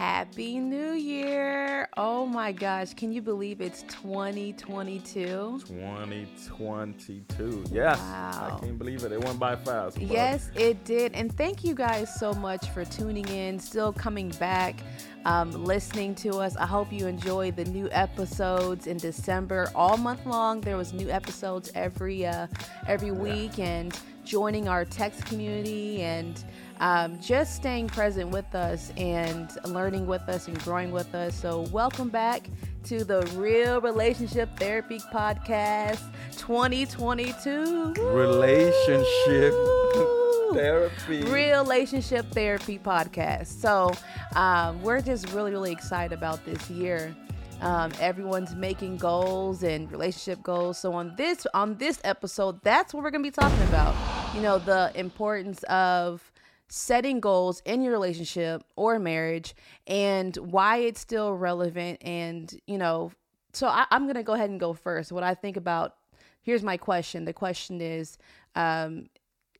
Happy New Year. Oh my gosh. Can you believe it's 2022? 2022. Yes. Wow. I can't believe it. It went by fast. but Yes, it did. And thank you guys so much for tuning in, still coming back, um, listening to us. I hope you enjoy the new episodes in December. All month long, there was new episodes every uh, every week, and joining our text community and um, just staying present with us and learning with us and growing with us. So, welcome back to the Real Relationship Therapy Podcast 2022. Relationship Woo! therapy. relationship therapy podcast. So um, we're just really, really excited about this year. Um, everyone's making goals and relationship goals. So on this on this episode, that's what we're gonna be talking about. You know, the importance of setting goals in your relationship or marriage and why it's still relevant and you know so I, i'm going to go ahead and go first. What i think about here's my question. The question is um,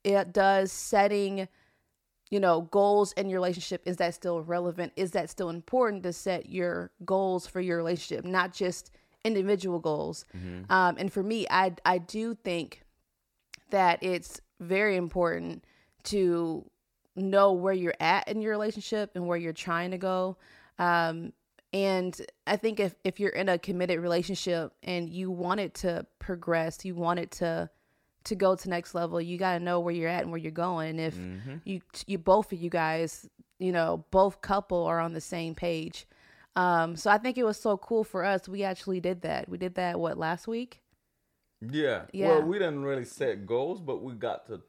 it does setting you know goals in your relationship is that still relevant? Is that still important to set your goals for your relationship not just individual goals? Um, and for me i i do think that it's very important to know where you're at in your relationship and where you're trying to go. Um, and i think if, if you're in a committed relationship and you want it to progress you want it to to go to next level you got to know where you're at and where you're going. And if you you both of you guys you know both couple are on the same page. Um so i think it was so cool for us we actually did that. We did that what last week? Yeah. Yeah. Well, we didn't really set goals, but we got to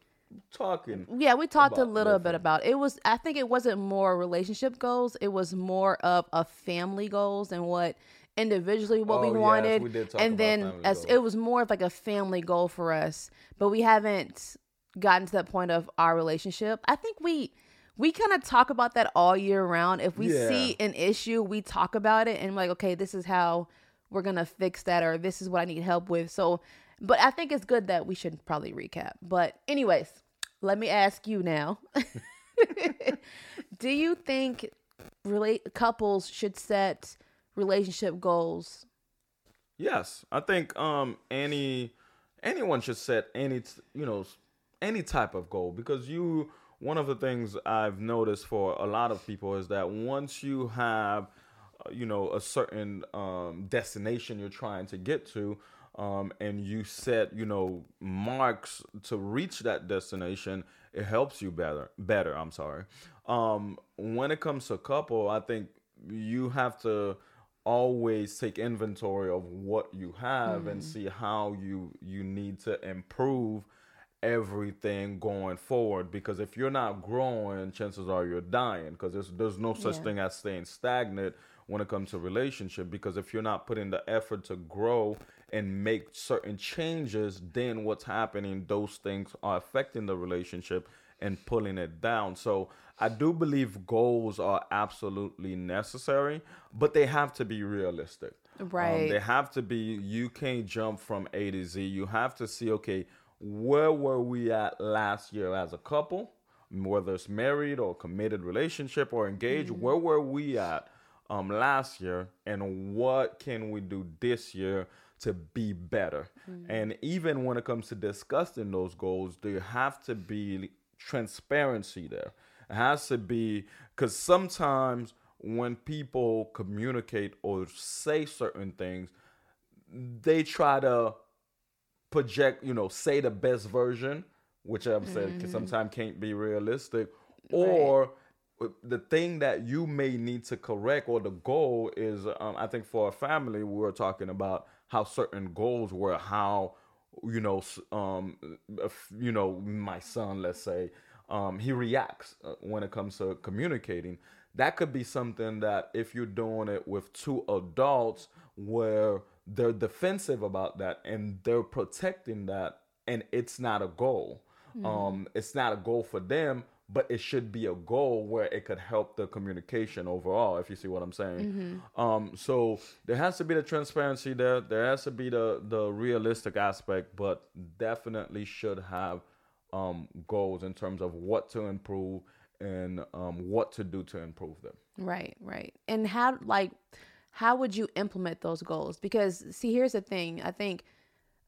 talking. yeah we talked a little bit about it was i think it wasn't more relationship goals it was more of a family goals and what individually what Oh, we yes, wanted we did talk and then as goals. it was more of like a family goal for us but we haven't gotten to that point of our relationship i think we we kind of talk about that all year round if we Yeah. see an issue we talk about it and like okay this is how we're gonna fix that or this is what i need help with so but i think it's good that we should probably recap. But anyways let me ask you now. Do you think relate couples should set relationship goals? Yes, I think um any anyone should set any you know any type of goal. Because you one of the things I've noticed for a lot of people is that once you have uh, you know a certain um, destination you're trying to get to um, and you set you know marks to reach that destination it helps you better better i'm sorry. Um, when it comes to couple i think you have to always take inventory of what you have and see how you you need to improve everything going forward. Because if you're not growing chances are you're dying because there's there's no such Yeah. thing as staying stagnant when it comes to relationship. Because if you're not putting the effort to grow and make certain changes then what's happening those things are affecting the relationship and pulling it down. So i do believe goals are absolutely necessary but they have to be realistic. Um, Right. they have to be you can't jump from a to z. You have to see okay where were we at last year as a couple whether it's married or committed relationship or engaged where were we at um last year and what can we do this year to be better. And even when it comes to discussing those goals there have to be transparency there. It has to be because sometimes when people communicate or say certain things they try to project, you know, say the best version, which I've said can sometimes can't be realistic, or the thing that you may need to correct, or the goal is, um, I think for a family, we were talking about how certain goals were how, you know, um, you know, my son, let's say, um, he reacts uh, when it comes to communicating. That could be something that if you're doing it with two adults where they're defensive about that and they're protecting that and it's not a goal. Um, it's not a goal for them, but it should be a goal where it could help the communication overall, if you see what I'm saying. Um, so there has to be the transparency there. There has to be the the realistic aspect, but definitely should have um, goals in terms of what to improve and um, what to do to improve them. Right, right. And how like how would you implement those goals? Because see, here's the thing. I think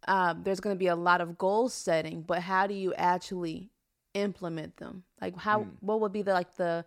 um, there's going to be a lot of goal setting, but how do you actually implement them? Like how Hmm. what would be the like the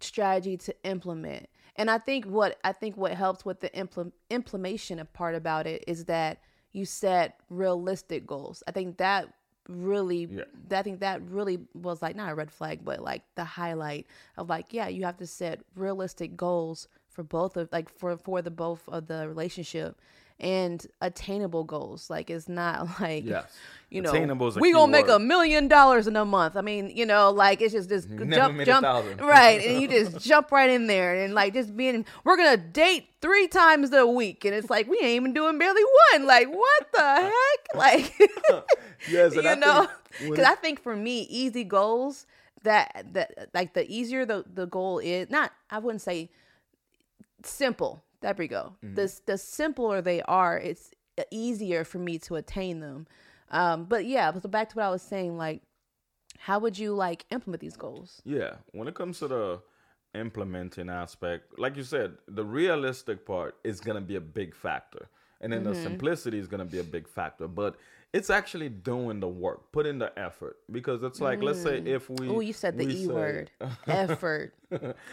strategy to implement? And I think what I think what helps with the implement implementation of part about it is that you set realistic goals. I think that really Yeah. I think that really was like not a red flag, but like the highlight of like, yeah, you have to set realistic goals for both of like for for the both of the relationship and attainable goals. Like it's not like Yes. you know Attainable is a we gonna make a million dollars in a month. I mean, you know, like it's just this jump made jump right, and you just jump right in there and like just being we're gonna date three times a week, and it's like we ain't even doing barely one. Like what the heck? Like Yes, you I know, because I think for me, easy goals that that like the easier the the goal is, not I wouldn't say simple. There we go. Mm-hmm. The the simpler they are, it's easier for me to attain them. Um, but yeah, so back to what I was saying, like, how would you like implement these goals? Yeah, when it comes to the implementing aspect, like you said, the realistic part is going to be a big factor. And then Mm-hmm. the simplicity is going to be a big factor, but it's actually doing the work, putting the effort. Because it's like, let's say if we. Oh, you said the E say- word, effort.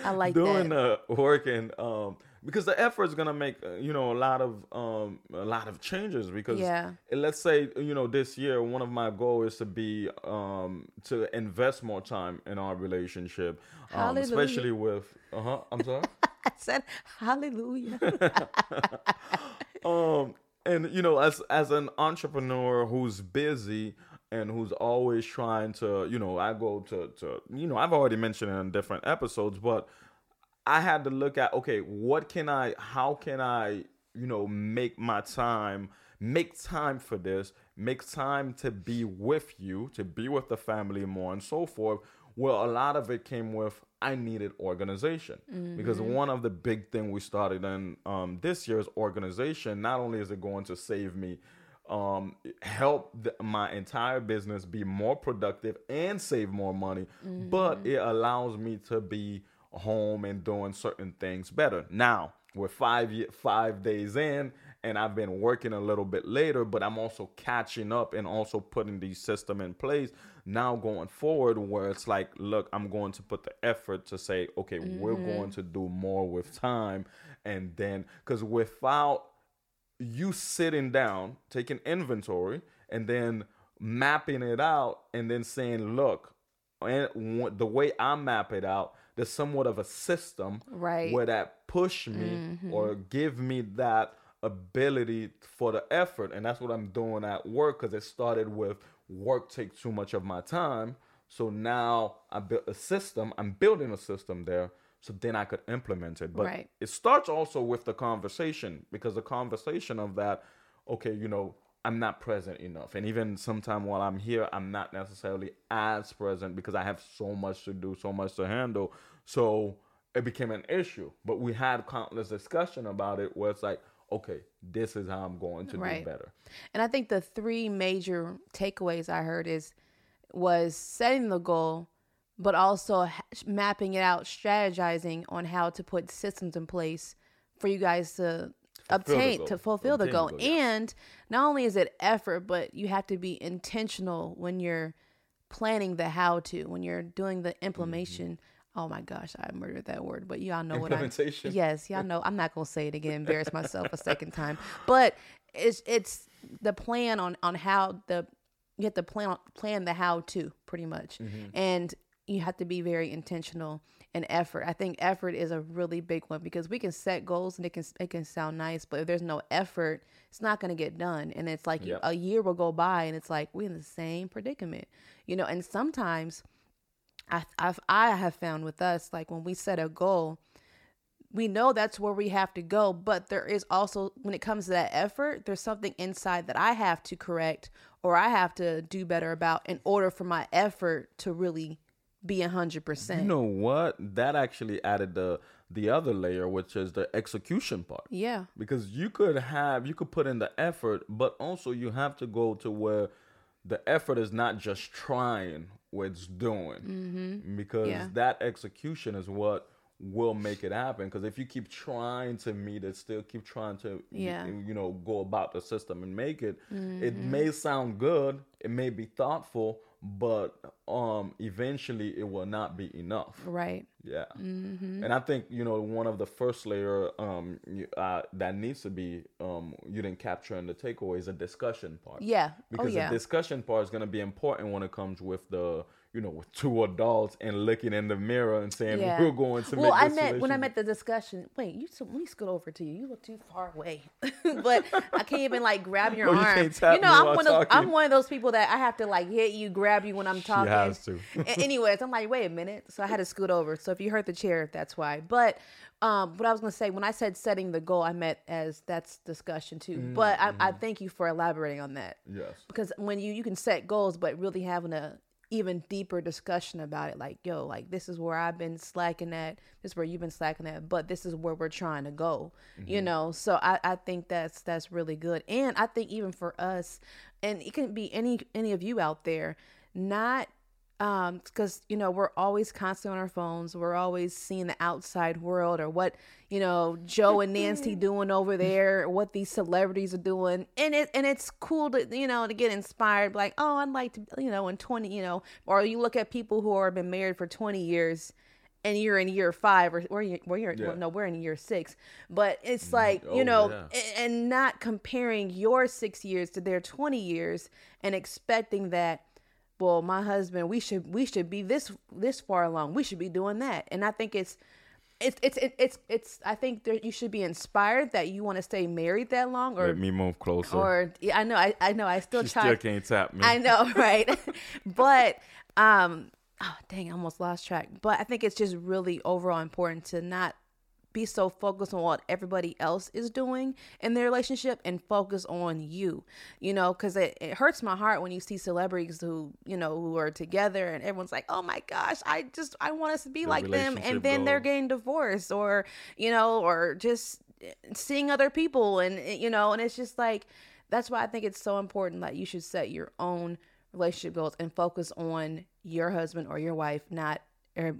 I like doing that. the work and um because the effort is gonna make uh, you know a lot of um a lot of changes because Yeah. uh, let's say you know this year one of my goals is to be um to invest more time in our relationship um, especially with uh-huh i'm sorry I said hallelujah. um and you know as as an entrepreneur who's busy and who's always trying to you know i go to to you know i've already mentioned it in different episodes but i had to look at okay what can i how can i you know make my time make time for this make time to be with you to be with the family more and so forth. Well a lot of it came with i needed organization. Because one of the big thing we started in um, this year's organization. Not only is it going to save me um, help the, my entire business be more productive and save more money but it allows me to be home and doing certain things better. Now we're five five days in and i've been working a little bit later but i'm also catching up and also putting the system in place now going forward where it's like look i'm going to put the effort to say okay we're mm-hmm. going to do more with time. And then because without you sitting down, taking inventory, and then mapping it out, and then saying, "Look, and the way I map it out, there's somewhat of a system Right. where that push me mm-hmm. or give me that ability for the effort, and that's what I'm doing at work because it started with work takes too much of my time. So now I built a system. I'm building a system there, so then I could implement it. But Right. it starts also with the conversation because the conversation of that okay you know i'm not present enough. And even sometimes while i'm here i'm not necessarily as present because i have so much to do so much to handle. So it became an issue. But we had countless discussion about it where it's like okay this is how i'm going to Right. do better. And I think the three major takeaways I heard is was setting the goal, but also mapping it out, strategizing on how to put systems in place for you guys to obtain to fulfill the Obtain goal. the goal. And not only is it effort, but you have to be intentional when you're planning the how to, when you're doing the mm-hmm. implementation. Oh my gosh, I murdered that word, but y'all know what I Implementation. Yes, y'all know. I'm not gonna say it again, embarrass myself a second time. But it's it's the plan on on how the you have to plan plan the how to pretty much, mm-hmm. and you have to be very intentional and effort. I think effort is a really big one because we can set goals and it can it can sound nice, but if there's no effort, it's not gonna get done. And it's like Yep. a year will go by and it's like we're in the same predicament, you know. And sometimes I I've, I have found with us like when we set a goal we know that's where we have to go but there is also when it comes to that effort there's something inside that i have to correct or i have to do better about in order for my effort to really be a 100% you know what? That actually added the the other layer which is the execution part. Yeah. Because you could have you could put in the effort but also you have to go to where the effort is not just trying what it's doing. Mm-hmm. Because Yeah. that execution is what will make it happen. Because if you keep trying to meet it still keep trying to Yeah. you know go about the system and make it it mm-hmm. may sound good it may be thoughtful but um eventually it will not be enough Right. yeah, Mm-hmm. and I think you know one of the first layer um uh, that needs to be um you didn't capture in the takeaway is a discussion part. Yeah. because oh yeah. the discussion part is going to be important when it comes with the you know with two adults and looking in the mirror and saying Yeah. we're going to well, make I met when I met the discussion. Wait, you so, let me scoot over to you. You look too far away, but I can't even like grab your Oh, you arm. tap you know, I'm one of those, I'm one of those people that I have to like hit you, grab you when I'm talking. has to. Anyways, I'm like, wait a minute. So I had to scoot over. So if you heard the chair, that's why. But um, what I was gonna say when I said setting the goal, I meant as that's discussion too. But I, I thank you for elaborating on that yes because when you you can set goals but really having a even deeper discussion about it like yo like this is where i've been slacking at this is where you've been slacking at but this is where we're trying to go you mm-hmm. know? So i i think that's that's really good. And i think even for us and it can be any any of you out there not um because you know we're always constantly on our phones. We're always seeing the outside world or what you know joe and nancy doing over there or what these celebrities are doing. And it and it's cool to you know to get inspired like oh i'd like to you know in 20 you know or you look at people who are been married for 20 years and you're in year five or or you're, well, you're Yeah. well, no we're in year six. But it's like you Oh, know yeah. and not comparing your six years to their 20 years and expecting that well my husband we should we should be this this far along. We should be doing that. And i think it's it's it's it's it's, i think there, you should be inspired that you want to stay married that long or let me move closer. or yeah, i know i, I know i still she try. still can't tap me. I know, right? but um oh dang, I almost lost track. But I think it's just really overall important to not be so focused on what everybody else is doing in their relationship and focus on you you know because it, it hurts my heart when you see celebrities who you know who are together and everyone's like oh my gosh i just i want us to be The like them and then they're getting divorced or you know or just eh, seeing other people and eh, you know and it's just like that's why i think it's so important that you should set your own relationship goals and focus on your husband or your wife not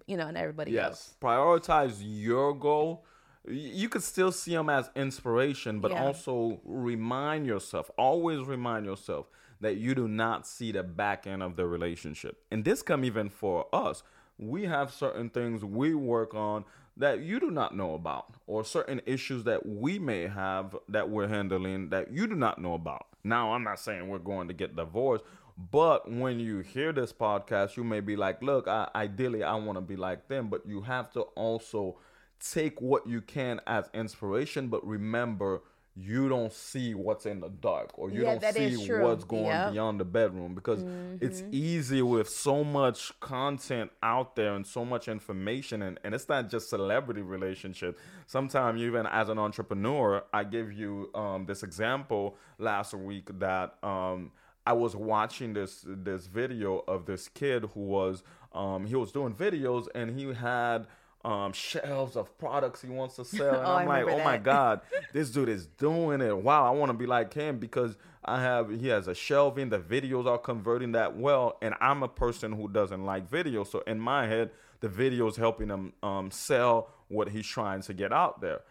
you know and everybody else Yes. Prioritize your goal. You could still see them as inspiration, but Yeah. also remind yourself, always remind yourself that you do not see the back end of the relationship. And this come even for us. We have certain things we work on that you do not know about, or certain issues that we may have that we're handling that you do not know about. Now, I'm not saying we're going to get divorced, but when you hear this podcast, you may be like, look, I, ideally, I want to be like them, but you have to also take what you can as inspiration, but remember, you don't see what's in the dark or you Yeah, don't see what's going Yep. Mm-hmm. beyond the bedroom because it's easy with so much content out there and so much information and, and it's not just celebrity relationship sometimes even as an entrepreneur i give you um, this example last week that um, i was watching this this video of this kid who was um, he was doing videos and he had um, shelves of products he wants to sell and Oh, i'm like oh my that. god God, this dude is doing it. Wow, I want to be like him because I have he has a shelving. The videos are converting that well, and I'm a person who doesn't like videos. So in my head, the videos helping him um, sell what he's trying to get out there.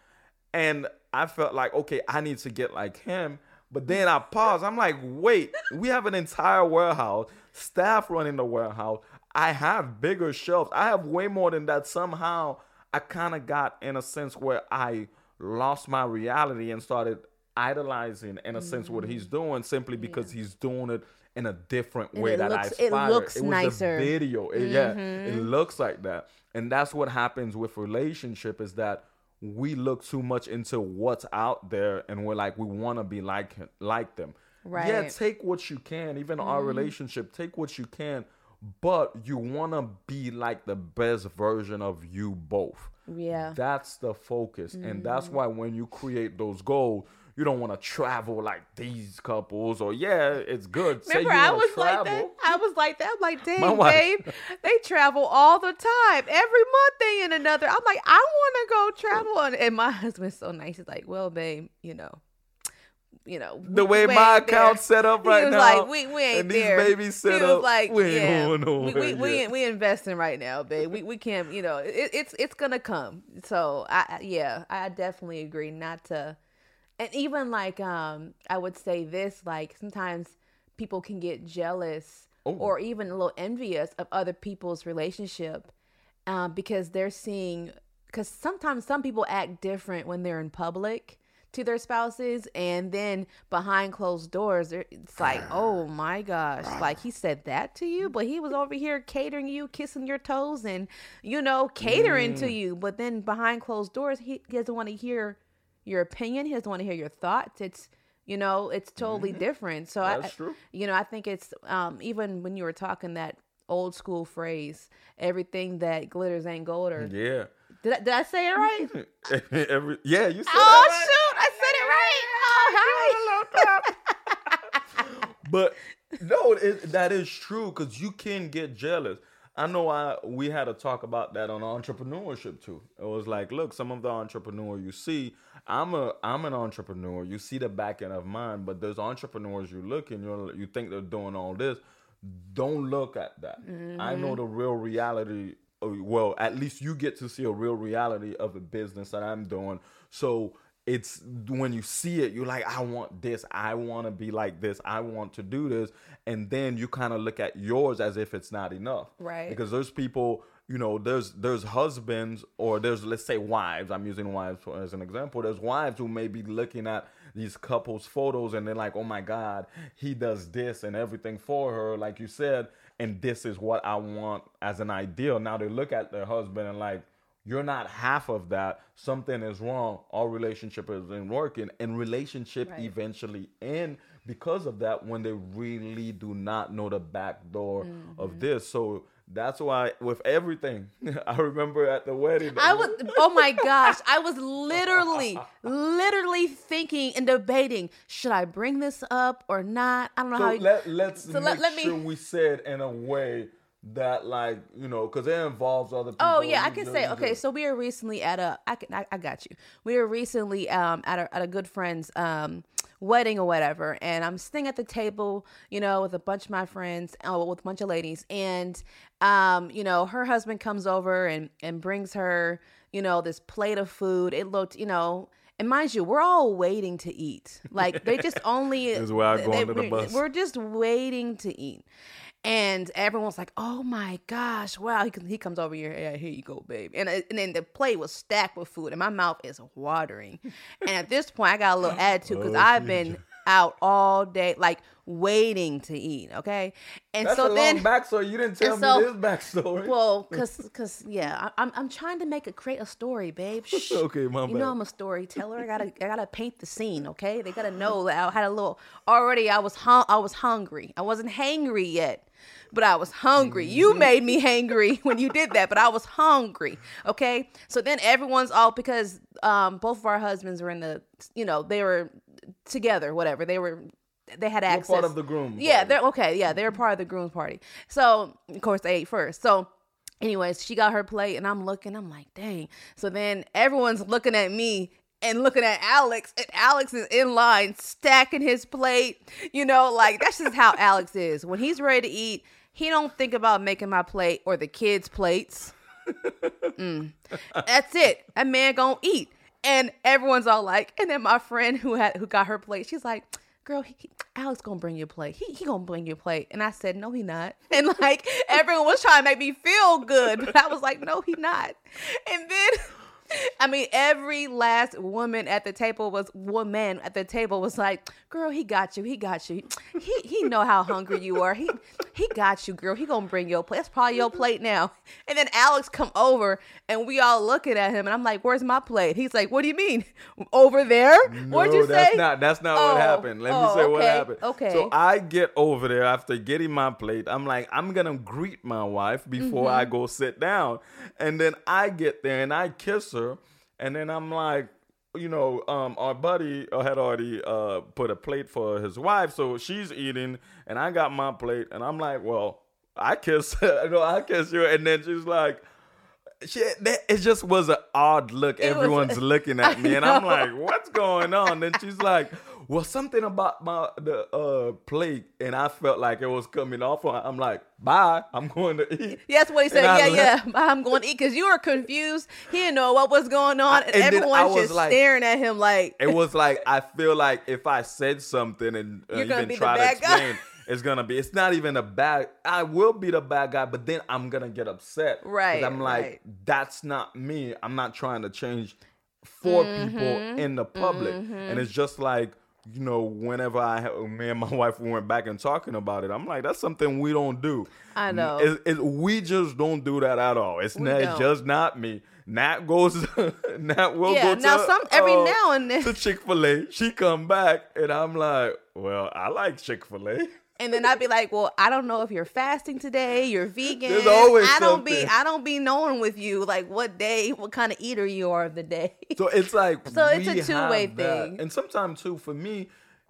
And I felt like, okay, I need to get like him. But then I paused. I'm like, wait, we have an entire warehouse, staff running the warehouse. I have bigger shelves. I have way more than that. Somehow I kind of got in a sense where I lost my reality and started idolizing in a sense what he's mm. doing simply because he's doing it in a different And way it that looks- I it aspire. looks was the nicer. video. It- Yeah, it mm-hmm. looks like that. And that's what happens with relationship is that we look too much into what's out there and we're like we want to be like like them. Right? Yeah, take what you can. Even our mm-hmm. relationship, take what you can, but you want to be like the best version of you both. yeah That's the focus. And that's mm. why when you create those goals, you don't want to travel like these couples or yeah, it's good. Say Remember, I was like that. I was like that. I'm like, dang, babe, they travel all the time. Every month they in another. I'm like, I want to go travel, and, and my husband's so nice. He's like, well, babe, you know, you know, the way we my ain't there." account's set up He right was now, like, we, we ain't and these there. babies set he was up, like, we ain't yeah, going we, nowhere we, we, yet. we investing right now, babe. We, we can't, you know, it, it's it's gonna come. So I- yeah, I definitely agree not to, and even like um, I would say this like sometimes people can get jealous Oh. or even a little envious of other people's relationship, um, because they're seeing because sometimes some people act different when they're in public to their spouses and then behind closed doors it's like oh my gosh like he said that to you but he was over here catering you kissing your toes and you know catering Mm. to you but then behind closed doors he doesn't want to hear your opinion he doesn't want to hear your thoughts it's you know it's totally different so Mm-hmm. That's I, true. you know i think it's um even when you were talking that old school phrase everything that glitters ain't gold or yeah. did I, did I say it right? Every, yeah, you said oh right. shoot, I said it right. Oh. But no, it, that is true because you can get jealous. I know I we had a talk about that on entrepreneurship too. It was like, look, some of the entrepreneur you see, I'm a I'm an entrepreneur. You see the back end of mine, but there's entrepreneurs you look and you you think they're doing all this. Don't look at that. I know mm-hmm. the real reality. Uh, well, at least you get to see a real reality of the business that I'm doing. So it's when you see it, you're like, I want this. I want to be like this. I want to do this. And then you kind of look at yours as if it's not enough. Right. Because there's people, you know, there's there's husbands or there's let's say wives. I'm using wives as an example. There's wives who may be looking at these couples photos and they're like, oh my God, he does this and everything for her, like you said, and this is what I want as an ideal. Now they look at their husband and like, you're not half of that. Something is wrong. Our relationship isn't working, and relationship Right. eventually end because of that when they really do not know the back door Mm-hmm. of this. So that's why with everything, I remember at the wedding. I was oh my gosh, I was literally, literally thinking and debating, should I bring this up or not? I don't know So how you, let, let's so make let- let me- sure we said in a way that like you know because it involves other people. Oh yeah, I can say okay. So we were recently at a. I can. I, I got you. We were recently um at a at a good friend's um wedding or whatever, and I'm sitting at the table, you know, with a bunch of my friends, uh, with a bunch of ladies, and um, you know, her husband comes over and and brings her, you know, this plate of food. It looked, you know. And mind you, we're all waiting to eat. Like they just only. This is where I go under the bus. We're just waiting to eat. And everyone's like, "Oh my gosh, wow!" He, he comes over here, yeah, here you go, babe. And uh, and then the plate was stacked with food, and my mouth is watering. and at this point, I got a little attitude because Oh, I've been out all day, like waiting to eat. Okay, and That's so a then long backstory. You didn't tell and me so- this backstory. well, cause, cause, yeah, I, I'm, I'm trying to make a create a story, babe. Shh. Okay, my You bad. know I'm a storyteller. I gotta, I gotta paint the scene. Okay, they gotta know that I had a little. Already, I was, hung, I was hungry. I wasn't hangry yet, but I was hungry. You Mm-hmm. made me hangry when you did that, but I was hungry. Okay, so then everyone's all because um both of our husbands were in the, you know, they were together. Whatever they were. They had We're access. part of the groom. Yeah, they're okay. Yeah, they're part of the groom's party. So of course they ate first. So anyways, she got her plate and I'm looking, I'm like, dang. So then everyone's looking at me and looking at Alex, and Alex is in line stacking his plate. You know, like that's just how Alex is. When he's ready to eat, he don't think about making my plate or the kids' plates. Mm. That's it. That man gonna eat. And everyone's all like, and then my friend who had who got her plate, she's like, girl, he, he- Alex gonna bring your plate. He he gonna bring your plate. And I said, no, he not. And like everyone was trying to make me feel good, but I was like, no, he not. And then. I mean, every last woman at the table was woman at the table was like, "Girl, he got you. He got you. He he know how hungry you are. He he got you, girl. He gonna bring your plate. That's probably your plate now." And then Alex come over, and we all looking at him, and I'm like, "Where's my plate?" He's like, "What do you mean? Over there? What'd no, you that's say?" not that's not Oh, what happened. Let me oh, say what happened. okay. So I get over there after getting my plate. I'm like, I'm gonna greet my wife before I Mm-hmm. go sit down. And then I get there and I kiss her, and then I'm like, you know, um, our buddy had already uh put a plate for his wife, so she's eating, and I got my plate, and I'm like, well, I kiss her, no, I kiss you, and then she's like. Shit, that, it just was an odd look. It was- Everyone's looking at me, and I'm like, "What's going on?" And she's like, well, something about my the uh plate, and I felt like it was coming off. On I'm like, bye, I'm going to eat. That's what he said. And Yeah, left. yeah. I'm going to eat because you were confused. He didn't know what was going on, and, and everyone's was just like- staring at him like. It was like I feel like if I said something and uh, even try to guy. explain, it's gonna be. It's not even a bad. I will be the bad guy, but then I'm gonna get upset. Right, I'm like, right. that's not me. I'm not trying to change for Mm-hmm. people in the public, and it's just like. You know, whenever I me and my wife went back and talking about it, I'm like, that's something we don't do. I know. We just don't do that at all. It's We not just not me. Nat goes. Nat will Yeah, go now to, some- every uh, now and then- to Chick Fil A. She come back and I'm like, well, I like Chick Fil A. And then I'd be like, "Well, I don't know if you're fasting today. You're vegan. There's always I don't be. I don't be knowing with you like what day, what kind of eater you are of the day. So it's like So it's a two-way thing. And sometimes too, for me,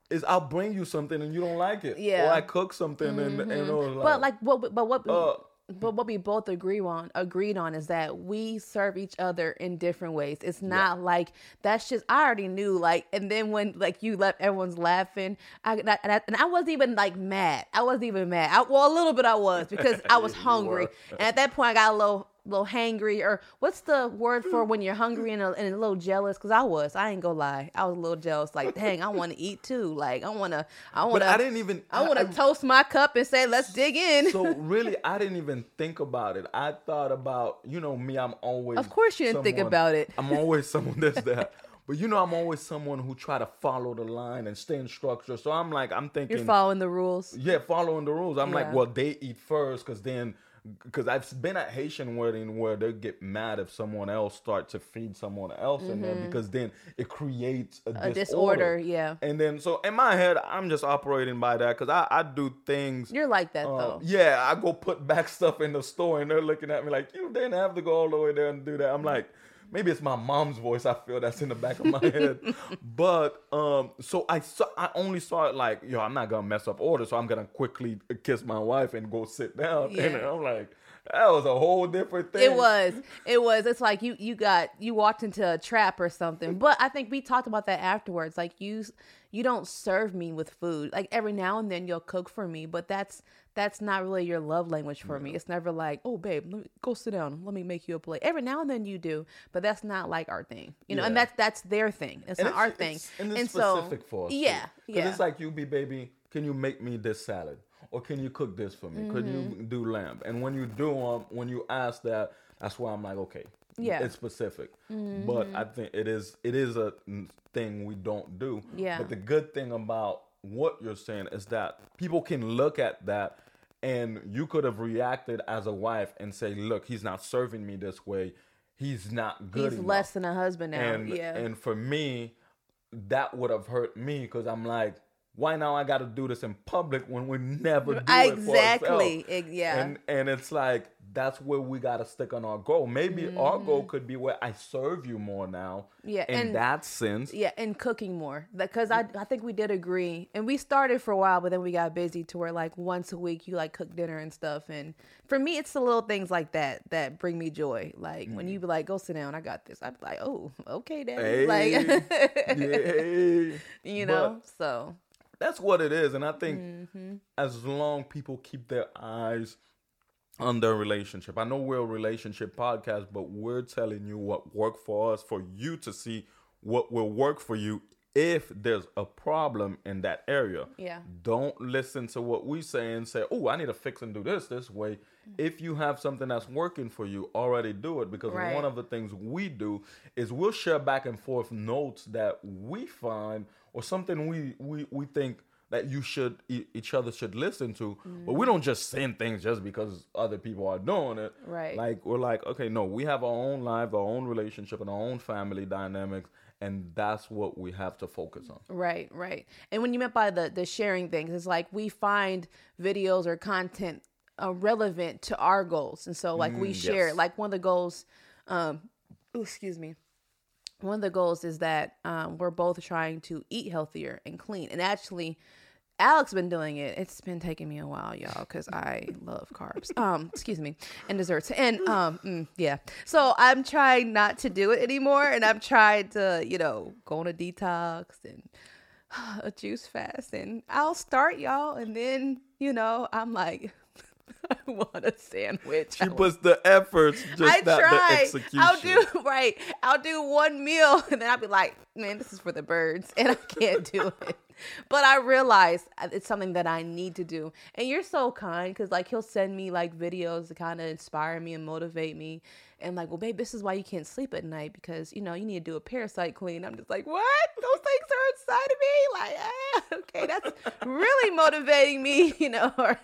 is I'll bring you something and you don't like it. Yeah. Mm-hmm. Or I cook something and and it was like, but like what? But what? Uh, but what we both agree on agreed on is that we serve each other in different ways. It's not like that's just I already knew like and then when like you left everyone's laughing I and I, and I, and I wasn't even like mad. I wasn't even mad. I, well a little bit I was because I was hungry. And at that point I got a little little hangry or what's the word for when you're hungry and a, and a little jealous cuz I was. I ain't gonna lie. I was a little jealous like dang, I want to eat too. Like I want to I want to, but I didn't even I want to toast my cup and say let's dig in. so really I didn't even think about it. I thought about, you know, me, I'm always Of course you didn't think about it. I'm always someone that's that. But you know, I'm always someone who try to follow the line and stay in structure. So I'm like, I'm thinking You're following the rules. Yeah, following the rules. I'm Yeah. like, well, they eat first because then, because I've been at Haitian wedding where they get mad if someone else start to feed someone else in there because then it creates a, Mm-hmm. A disorder. disorder, yeah. And then, so in my head, I'm just operating by that because I, I do things. You're like that uh, though. yeah, I go put back stuff in the store and they're looking at me like, you didn't have to go all the way there and do that. I'm like, maybe it's my mom's voice. I feel that's in the back of my head. But um, so I saw, I only saw it like, yo, I'm not gonna mess up order, so I'm gonna quickly kiss my wife and go sit down. Yeah. And I'm like, that was a whole different thing. It was. It was. It's like you you got you walked into a trap or something. But I think we talked about that afterwards. Like you you don't serve me with food. Like every now and then you'll cook for me, but that's that's not really your love language for me. It's never like, "Oh, babe, let me go sit down. Let me make you a plate." Every now and then you do, but that's not like our thing. You know, and that's that's their thing. It's And not our thing. it's- and it's and so specific for us. Yeah. Because Yeah. it's like you be baby, can you make me this salad? Or can you cook this for me? Could you Mm-hmm. do lamb? And when you do um, when you ask that, that's why I'm like, okay. Yeah. Mm-hmm. It's specific. But I think it is it is a thing we don't do. Yeah. But the good thing about what you're saying is that people can look at that and you could have reacted as a wife and say, look, he's not serving me this way. He's not good He's enough less than a husband now. and yeah. and for me that would have hurt me because i'm like why now i gotta do this in public when we never do it for Exactly. ourselves? Yeah. and and it's like that's where we gotta stick on our goal maybe our goal Mm-hmm. could be where i serve you more now Yeah, in and- that sense Yeah, and cooking more because I I think we did agree, and we started for a while, but then we got busy to where like once a week you like cook dinner and stuff. And for me, it's the little things like that that bring me joy. Like when you be like, "Go sit down, I got this." I'm like, "Oh, okay, daddy." Like, yeah. you But- know, so that's what it is and i think Mm-hmm. as long people keep their eyes on their relationship i know we're a relationship podcast but we're telling you what worked for us for you to see what will work for you if there's a problem in that area Yeah. don't listen to what we say and say oh i need to fix and do this this way if you have something that's working for you already do it because Right. one of the things we do is we'll share back and forth notes that we find or something we we, we think that you should e- each other should listen to but we don't just send things just because other people are doing it Right. like we're like okay no we have our own life our own relationship and our own family dynamics and that's what we have to focus on Right, right. And when you meant by the the sharing things, it's like we find videos or content uh, relevant to our goals, and so like we Mm, share. yes. Like one of the goals, um, excuse me. One of the goals is that um, we're both trying to eat healthier and clean. And actually, Alex been doing it. It's been taking me a while, y'all, because I love carbs. Um, excuse me, and desserts. And um, mm, yeah. So I'm trying not to do it anymore, and I'm trying to, you know, go on a detox and a juice fast and I'll start y'all and then, you know, I'm like want a sandwich. She puts the efforts, just I not try. the execution. I'll do right. I'll do one meal and then I'll be like, man, this is for the birds and I can't do it. But I realize uh, it's something that I need to do. And you're so kind because like he'll send me like videos to kind of inspire me and motivate me. And like, well, babe, this is why you can't sleep at night because you know you need to do a parasite clean. I'm just like, what? Those things are inside of me. Like, ah, okay, that's really motivating me, you know.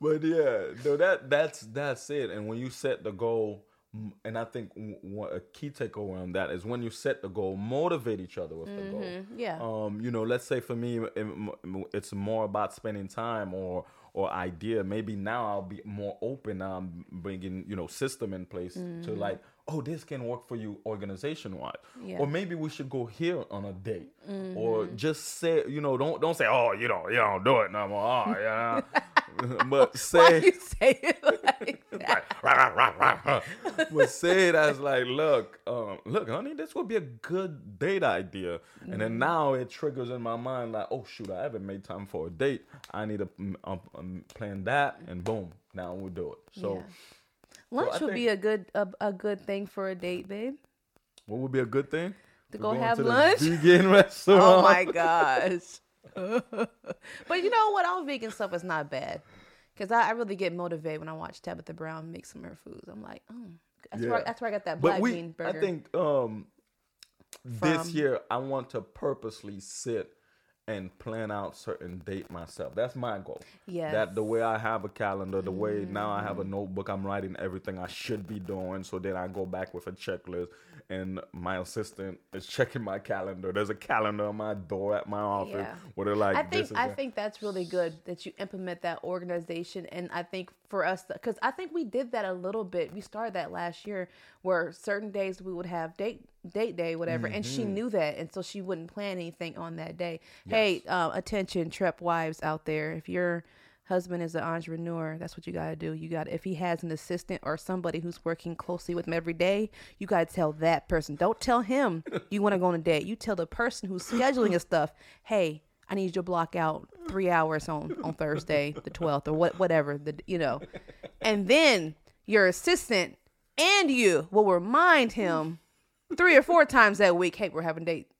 but yeah, no, that that's that's it. And when you set the goal, and I think a key takeaway on that is when you set the goal, motivate each other with the goal. Mm-hmm. yeah. Um, you know, let's say for me, it- it's more about spending time or or idea. Maybe now I'll be more open. I'm bringing you know system in place to like, oh, this can work for you organization wise, Mm-hmm. Yeah. Mm-hmm. or maybe we should go here on a date, or just say, you know, don't don't say, oh, you know, you don't do it no more, oh, yeah, but say. you say it like that? but say it as like, look, um, look, honey, this would be a good date idea. And Mm-hmm. then now it triggers in my mind like, oh shoot, I haven't made time for a date. I need to mm, um, um, plan that, and boom, now we'll do it. So, Yeah. Lunch I would be a good a, a good thing for a date, babe. what would be a good thing? To go have lunch? vegan restaurant. Oh my gosh. but you know what? All vegan stuff is not bad. Cause I, I really get motivated when I watch Tabitha Brown make some of her foods. I'm like, oh, that's where I, that's where I got that black we, bean burger. I think um, this year I want to purposely sit and plan out certain date myself. That's my goal. Yeah. That the way I have a calendar, the way now I have a mm. notebook, I'm writing everything I should be doing. So then I go back with a checklist, and my assistant is checking my calendar. There's a calendar on my door at my office Yeah. where they're like, I "This think I a- think that's really good that you implement that organization, and I think for us, because I think we did that a little bit. We started that last year, where certain days we would have date date day, whatever, and Mm-hmm. she knew that, and so she wouldn't plan anything on that day. Hey, uh, attention, Trep wives out there, if your husband is an entrepreneur, that's what you got to do. You got if he has an assistant or somebody who's working closely with him every day, you got to tell that person. Don't tell him you want to go on a date. You tell the person who's scheduling his stuff, hey. I need you to block out three hours on, on Thursday, the 12th, or what, whatever, the, you know. And then your assistant and you will remind him three or four times that week, hey, we're having a date.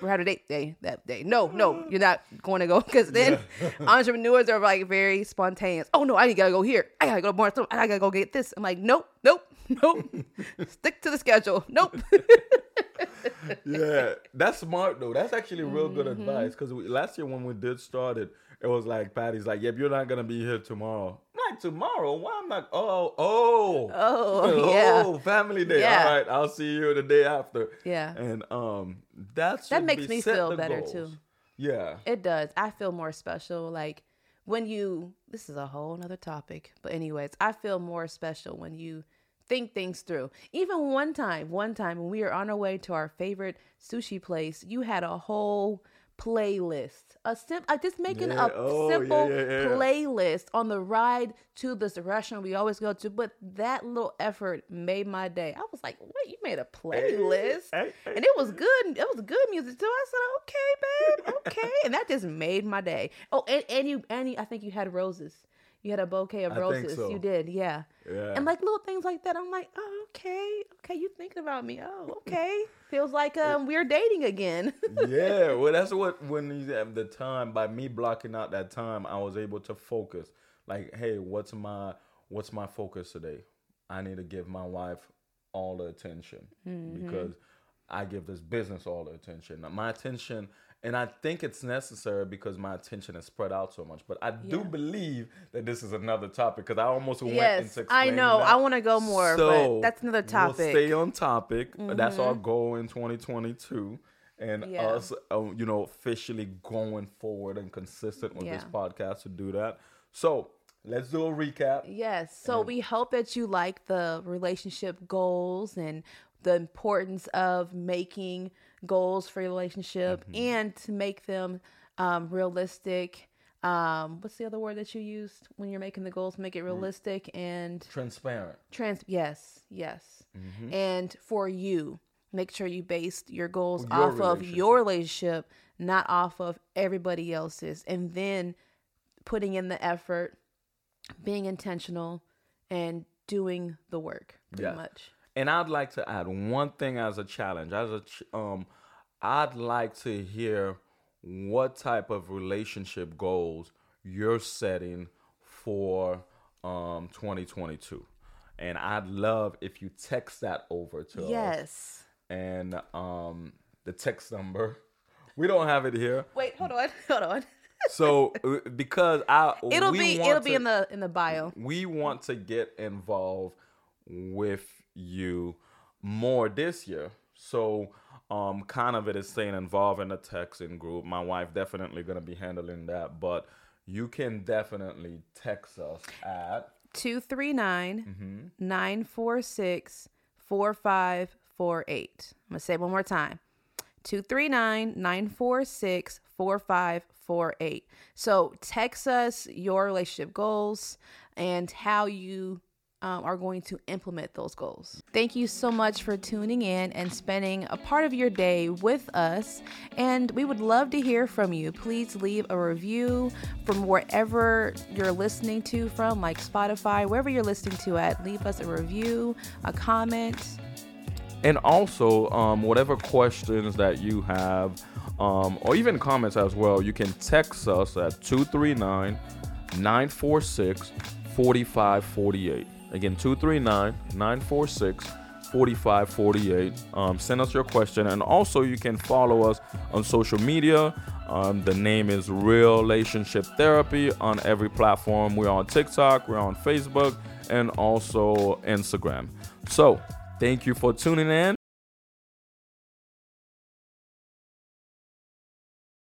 We're having a date day that day. No, no, you're not going to go because then entrepreneurs are like very spontaneous. Oh no, I gotta go here. I gotta go to Barnes. I gotta go get this. I'm like, nope, nope, nope. Stick to the schedule. Nope. yeah, that's smart though. That's actually real good Mm-hmm. advice because last year when we did start it, it was like Patty's like, "Yep, you're not gonna be here tomorrow." I'm tomorrow? Why I'm not? Oh, oh, Oh, yeah. oh, family day. Yeah. All right, I'll see you the day after. Yeah. and um, that's That makes me feel better, too. Yeah, It does. I feel more special. Like when you, this is a whole nother topic. But, anyways, I feel more special when you think things through. Even one time, one time when we were on our way to our favorite sushi place, you had a whole playlist. A sim- uh, just making Yeah. a Oh, simple yeah, yeah. playlist on the ride to this restaurant we always go to. But that little effort made my day. I was like, "Wait, you made a playlist?" hey, hey. and it was good. It was good music too. I said, "Okay, babe, okay," and that just made my day. Oh, and, and you, and you, I think you had roses. You had a bouquet of roses. so. You did, yeah. yeah. And like little things like that, I'm like, oh, okay, okay, you thinking about me? Oh, okay. Feels like um we're dating again. yeah, well, that's what when you have the time by me blocking out that time, I was able to focus. Like, hey, what's my what's my focus today? I need to give my wife all the attention because I give this business all the attention. Now, My attention, and I think it's necessary because my attention is spread out so much. But I do believe that this is another topic because I almost went into. yes, into I know. that. I want to go more, So, but that's another We'll topic. Mm-hmm. stay on topic. That's our goal in 2022. And Yeah. us, uh, you know, officially going forward and consistent with this podcast to do that. So let's do a recap. Yes. So we hope that you like the relationship goals and the importance of making goals for your relationship Mm-hmm. and to make them um, realistic. Um, what's the other word that you used when you're making the goals? Make it Mm. realistic and Transparent. trans. Yes, yes. Mm-hmm. And for you, make sure you base your goals Your off of your relationship, not off of everybody else's. And then putting in the effort, being intentional, and doing the work pretty Yeah. much. And I'd like to add one thing as a challenge. As a ch- um, I'd like to hear what type of relationship goals you're setting for um 2022. And I'd love if you text that over to us. Yes. And um the text number. We don't have it here. Wait, hold on. Hold on. So uh, because I It'll be it'll be in the in the bio. we want to get involved with you more this year. So um kind of it is saying involved in the texting group. My wife definitely gonna be handling that, but you can definitely text us at 239 946 4548. I'm going to say it one more time 239 946 4548. So text us your relationship goals and how you um, are going to implement those goals. Thank you so much for tuning in and spending a part of your day with us. And we would love to hear from you. Please leave a review from wherever you're listening to from, like Spotify, wherever you're listening to at. Leave us a review, a comment. and also um, whatever questions that you have um, or even comments as well you can text us at 239-946-4548 again 239-946-4548 um, send us your question. And also you can follow us on social media. Um, the name is real relationship therapy on every platform. We're on tiktok we're on facebook and also instagram. So Thank you for tuning in.